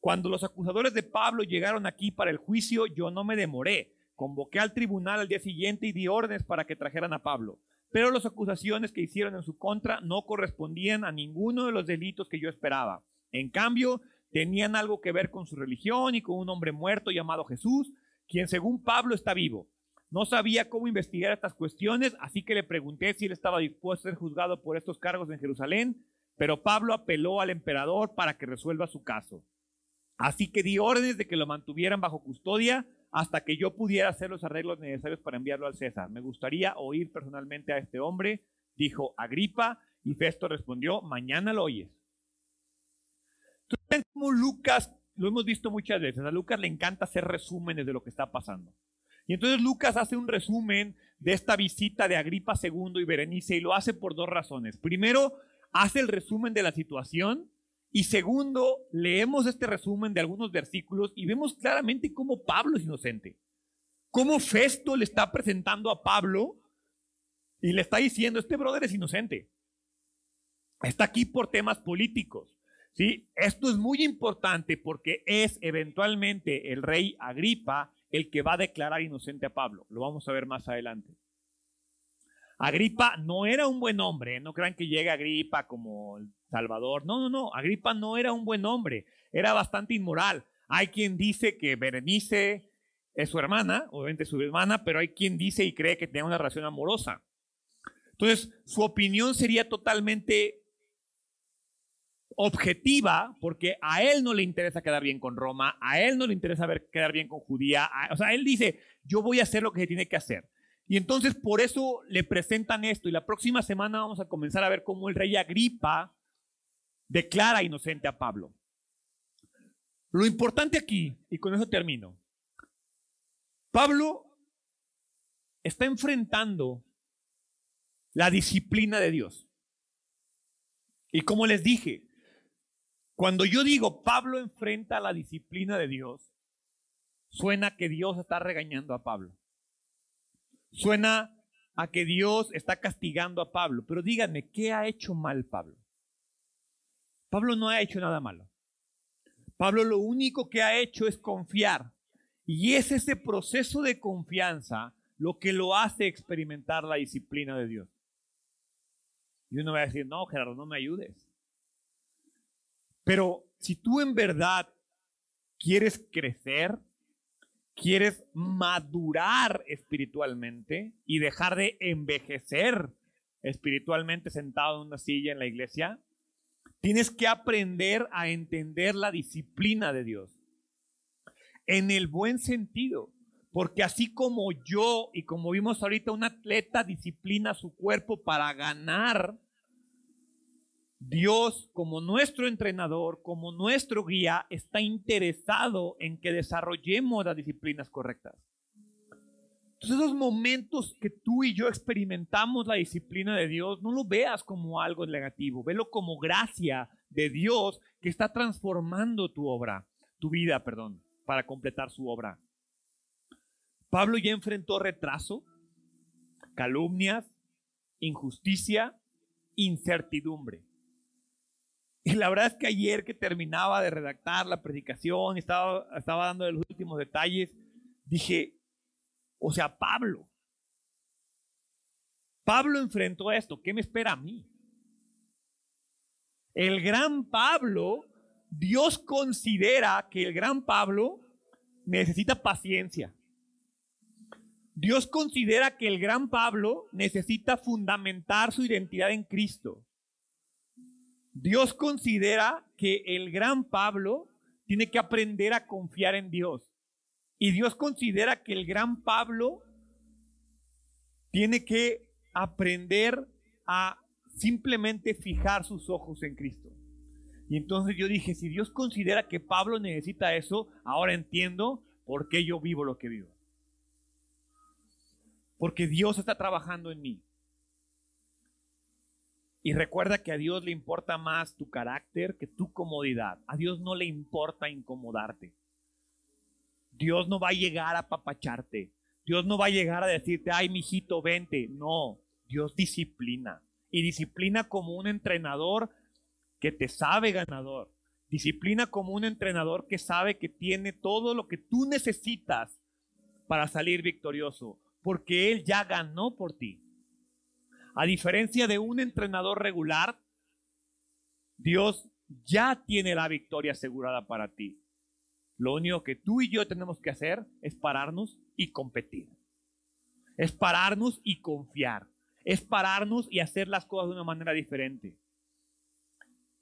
S1: Cuando los acusadores de Pablo llegaron aquí para el juicio, yo no me demoré. Convoqué al tribunal al día siguiente y di órdenes para que trajeran a Pablo pero las acusaciones que hicieron en su contra no correspondían a ninguno de los delitos que yo esperaba. En cambio, tenían algo que ver con su religión y con un hombre muerto llamado Jesús, quien según Pablo está vivo. No sabía cómo investigar estas cuestiones, así que le pregunté si él estaba dispuesto a ser juzgado por estos cargos en Jerusalén, pero Pablo apeló al emperador para que resuelva su caso. Así que di órdenes de que lo mantuvieran bajo custodia hasta que yo pudiera hacer los arreglos necesarios para enviarlo al César. Me gustaría oír personalmente a este hombre, dijo Agripa, y Festo respondió, mañana lo oyes. Entonces, como Lucas, lo hemos visto muchas veces, a Lucas le encanta hacer resúmenes de lo que está pasando. Y entonces Lucas hace un resumen de esta visita de Agripa II y Berenice y lo hace por dos razones. Primero, hace el resumen de la situación y segundo, leemos este resumen de algunos versículos y vemos claramente cómo Pablo es inocente. Cómo Festo le está presentando a Pablo y le está diciendo, este brother es inocente. Está aquí por temas políticos. ¿Sí? Esto es muy importante porque es eventualmente el rey Agripa el que va a declarar inocente a Pablo. Lo vamos a ver más adelante. Agripa no era un buen hombre, ¿eh? no crean que llega Agripa como el Salvador. No, no, no, Agripa no era un buen hombre, era bastante inmoral. Hay quien dice que Berenice es su hermana, obviamente su hermana, pero hay quien dice y cree que tenía una relación amorosa. Entonces, su opinión sería totalmente objetiva, porque a él no le interesa quedar bien con Roma, a él no le interesa ver, quedar bien con Judía, o sea, él dice, yo voy a hacer lo que se tiene que hacer. Y entonces por eso le presentan esto y la próxima semana vamos a comenzar a ver cómo el rey Agripa declara inocente a Pablo. Lo importante aquí, y con eso termino, Pablo está enfrentando la disciplina de Dios. Y como les dije, cuando yo digo Pablo enfrenta la disciplina de Dios, suena que Dios está regañando a Pablo. Suena a que Dios está castigando a Pablo. Pero díganme, ¿qué ha hecho mal Pablo? Pablo no ha hecho nada malo. Pablo lo único que ha hecho es confiar. Y es ese proceso de confianza lo que lo hace experimentar la disciplina de Dios. Y uno va a decir, no, Gerardo, no me ayudes. Pero si tú en verdad quieres crecer, quieres madurar espiritualmente y dejar de envejecer espiritualmente sentado en una silla en la iglesia, tienes que aprender a entender la disciplina de Dios. En el buen sentido, porque así como yo y como vimos ahorita, un atleta disciplina su cuerpo para ganar, Dios, como nuestro entrenador, como nuestro guía, está interesado en que desarrollemos las disciplinas correctas. Entonces, esos momentos que tú y yo experimentamos la disciplina de Dios, no lo veas como algo negativo, velo como gracia de Dios que está transformando tu obra, tu vida, perdón, para completar su obra. Pablo ya enfrentó retraso, calumnias, injusticia, incertidumbre. Y la verdad es que ayer que terminaba de redactar la predicación, estaba, estaba dando los últimos detalles, dije, o sea, Pablo, Pablo enfrentó esto, ¿qué me espera a mí? El gran Pablo, Dios considera que el gran Pablo necesita paciencia. Dios considera que el gran Pablo necesita fundamentar su identidad en Cristo. Dios considera que el gran Pablo tiene que aprender a confiar en Dios. Y Dios considera que el gran Pablo tiene que aprender a simplemente fijar sus ojos en Cristo. Y entonces yo dije, si Dios considera que Pablo necesita eso, ahora entiendo por qué yo vivo lo que vivo. Porque Dios está trabajando en mí. Y recuerda que a Dios le importa más tu carácter que tu comodidad. A Dios no le importa incomodarte. Dios no va a llegar a papacharte. Dios no va a llegar a decirte, ay, mijito, vente. No, Dios disciplina. Y disciplina como un entrenador que te sabe ganador. Disciplina como un entrenador que sabe que tiene todo lo que tú necesitas para salir victorioso. Porque Él ya ganó por ti. A diferencia de un entrenador regular, Dios ya tiene la victoria asegurada para ti. Lo único que tú y yo tenemos que hacer es pararnos y competir. Es pararnos y confiar. Es pararnos y hacer las cosas de una manera diferente.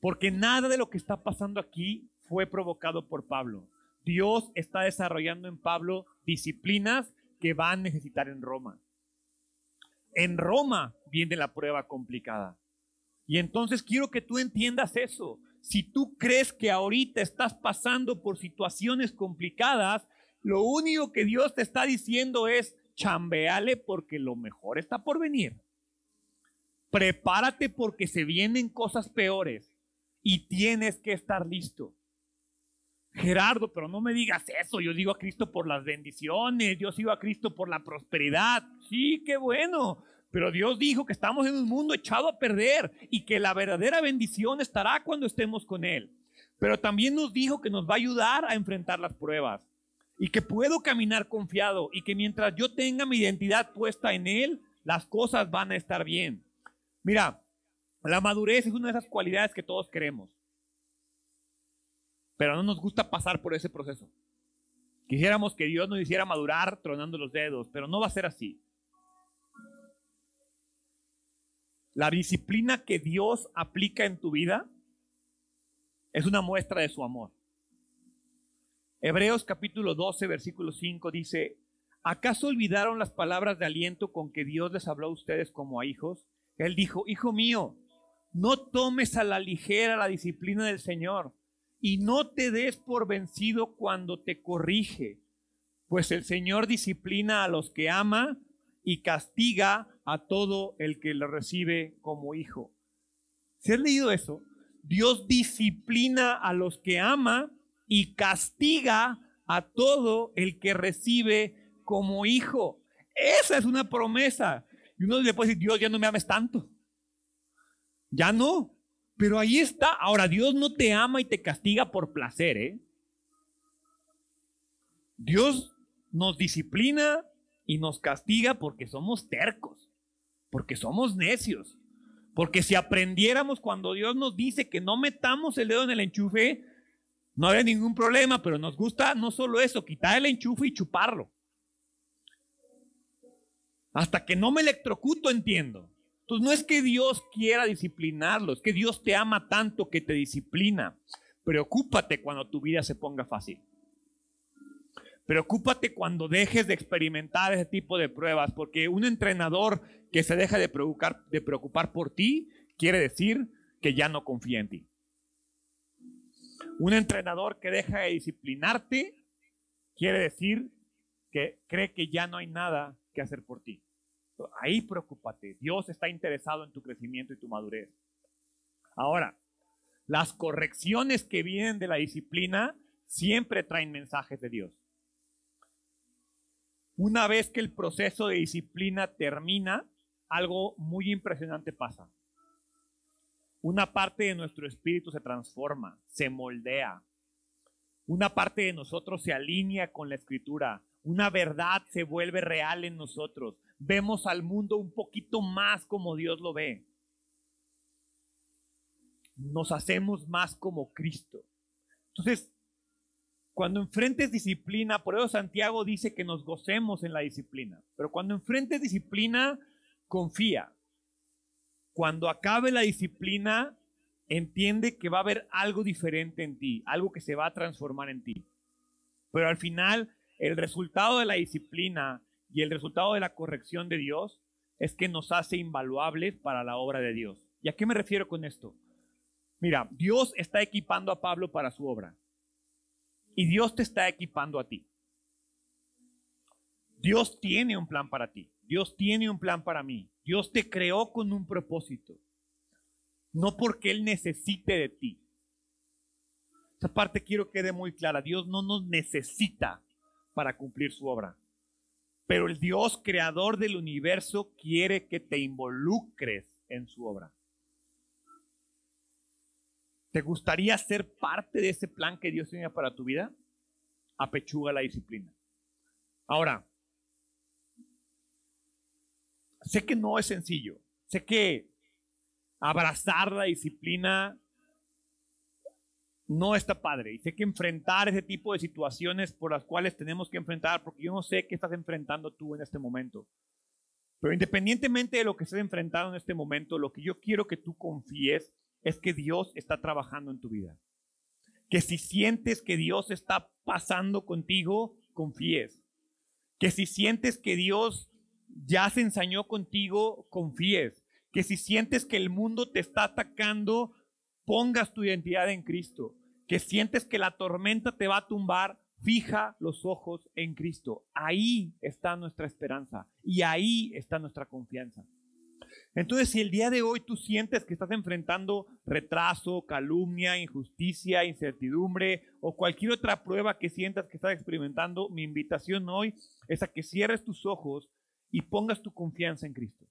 S1: Porque nada de lo que está pasando aquí fue provocado por Pablo. Dios está desarrollando en Pablo disciplinas que va a necesitar en Roma. En Roma viene la prueba complicada. Y entonces quiero que tú entiendas eso. Si tú crees que ahorita estás pasando por situaciones complicadas, lo único que Dios te está diciendo es, chambeale porque lo mejor está por venir. Prepárate porque se vienen cosas peores y tienes que estar listo. Gerardo, pero no me digas eso. Yo digo a Cristo por las bendiciones, yo sigo a Cristo por la prosperidad. Sí, qué bueno. Pero Dios dijo que estamos en un mundo echado a perder y que la verdadera bendición estará cuando estemos con Él. Pero también nos dijo que nos va a ayudar a enfrentar las pruebas y que puedo caminar confiado y que mientras yo tenga mi identidad puesta en Él, las cosas van a estar bien. Mira, la madurez es una de esas cualidades que todos queremos, pero no nos gusta pasar por ese proceso. Quisiéramos que Dios nos hiciera madurar tronando los dedos, pero no va a ser así. La disciplina que Dios aplica en tu vida es una muestra de su amor. Hebreos capítulo 12, versículo 5 dice, ¿acaso olvidaron las palabras de aliento con que Dios les habló a ustedes como a hijos? Él dijo, Hijo mío, no tomes a la ligera la disciplina del Señor y no te des por vencido cuando te corrige, pues el Señor disciplina a los que ama y castiga a todo el que le recibe como hijo. ¿Se has leído eso? Dios disciplina a los que ama y castiga a todo el que recibe como hijo. Esa es una promesa. Y uno le puede decir, Dios, ya no me ames tanto. Ya no. Pero ahí está. Ahora, Dios no te ama y te castiga por placer, ¿eh? Dios nos disciplina y nos castiga porque somos tercos, porque somos necios. Porque si aprendiéramos cuando Dios nos dice que no metamos el dedo en el enchufe, no había ningún problema, pero nos gusta no solo eso, quitar el enchufe y chuparlo. Hasta que no me electrocuto entiendo. Entonces no es que Dios quiera disciplinarlo, es que Dios te ama tanto que te disciplina. Preocúpate cuando tu vida se ponga fácil. Preocúpate cuando dejes de experimentar ese tipo de pruebas, porque un entrenador que se deja de preocupar, de preocupar por ti quiere decir que ya no confía en ti. Un entrenador que deja de disciplinarte quiere decir que cree que ya no hay nada que hacer por ti. Ahí preocúpate. Dios está interesado en tu crecimiento y tu madurez. Ahora, las correcciones que vienen de la disciplina siempre traen mensajes de Dios. Una vez que el proceso de disciplina termina, algo muy impresionante pasa una parte de nuestro espíritu se transforma, se moldea. Una parte de nosotros se alinea con la escritura. Una verdad se vuelve real en nosotros. Vemos al mundo un poquito más como Dios lo ve. Nos hacemos más como Cristo. Entonces, cuando enfrentes disciplina, por eso Santiago dice que nos gocemos en la disciplina. Pero cuando enfrentes disciplina, confía cuando acabe la disciplina, entiende que va a haber algo diferente en ti, algo que se va a transformar en ti. Pero al final, el resultado de la disciplina y el resultado de la corrección de Dios es que nos hace invaluables para la obra de Dios. ¿Y a qué me refiero con esto? Mira, Dios está equipando a Pablo para su obra. Y Dios te está equipando a ti. Dios tiene un plan para ti. Dios tiene un plan para mí. Dios te creó con un propósito. No porque Él necesite de ti. Esa parte quiero que quede muy clara. Dios no nos necesita para cumplir su obra. Pero el Dios creador del universo quiere que te involucres en su obra. ¿Te gustaría ser parte de ese plan que Dios tenía para tu vida? Apechuga la disciplina. Ahora, sé que no es sencillo. Sé que abrazar la disciplina no está padre. Y sé que enfrentar ese tipo de situaciones por las cuales tenemos que enfrentar, porque yo no sé qué estás enfrentando tú en este momento. Pero independientemente de lo que estés enfrentando en este momento, lo que yo quiero que tú confíes es que Dios está trabajando en tu vida. Que si sientes que Dios está pasando contigo, confíes. Que si sientes que Dios ya se ensañó contigo, confíes. Que si sientes que el mundo te está atacando, pongas tu identidad en Cristo. Que sientes que la tormenta te va a tumbar, fija los ojos en Cristo. Ahí está nuestra esperanza y ahí está nuestra confianza. Entonces, si el día de hoy tú sientes que estás enfrentando retraso, calumnia, injusticia, incertidumbre o cualquier otra prueba que sientas que estás experimentando, mi invitación hoy es a que cierres tus ojos y pongas tu confianza en Cristo.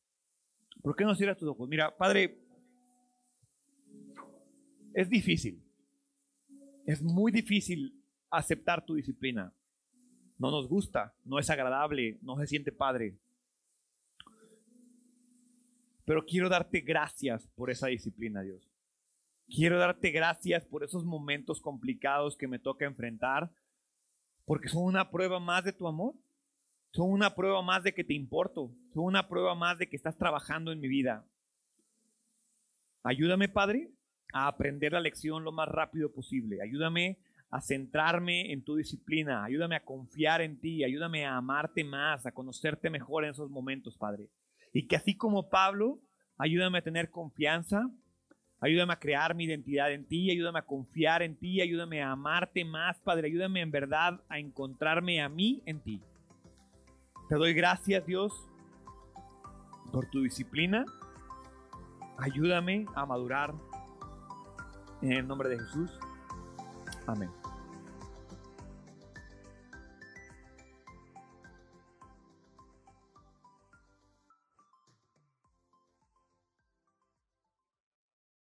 S1: ¿Por qué no cierras tus ojos? Mira, Padre, es difícil. Es muy difícil aceptar tu disciplina. No nos gusta, no es agradable, no se siente padre. Pero quiero darte gracias por esa disciplina, Dios. Quiero darte gracias por esos momentos complicados que me toca enfrentar, porque son una prueba más de tu amor. Son una prueba más de que te importo. Son una prueba más de que estás trabajando en mi vida. Ayúdame, Padre, a aprender la lección lo más rápido posible. Ayúdame a centrarme en tu disciplina. Ayúdame a confiar en ti. Ayúdame a amarte más, a conocerte mejor en esos momentos, Padre. Y que así como Pablo, ayúdame a tener confianza. Ayúdame a crear mi identidad en ti. Ayúdame a confiar en ti. Ayúdame a amarte más, Padre. Ayúdame en verdad a encontrarme a mí en ti. Te doy gracias, Dios, por tu disciplina. Ayúdame a madurar en el nombre de Jesús. Amén.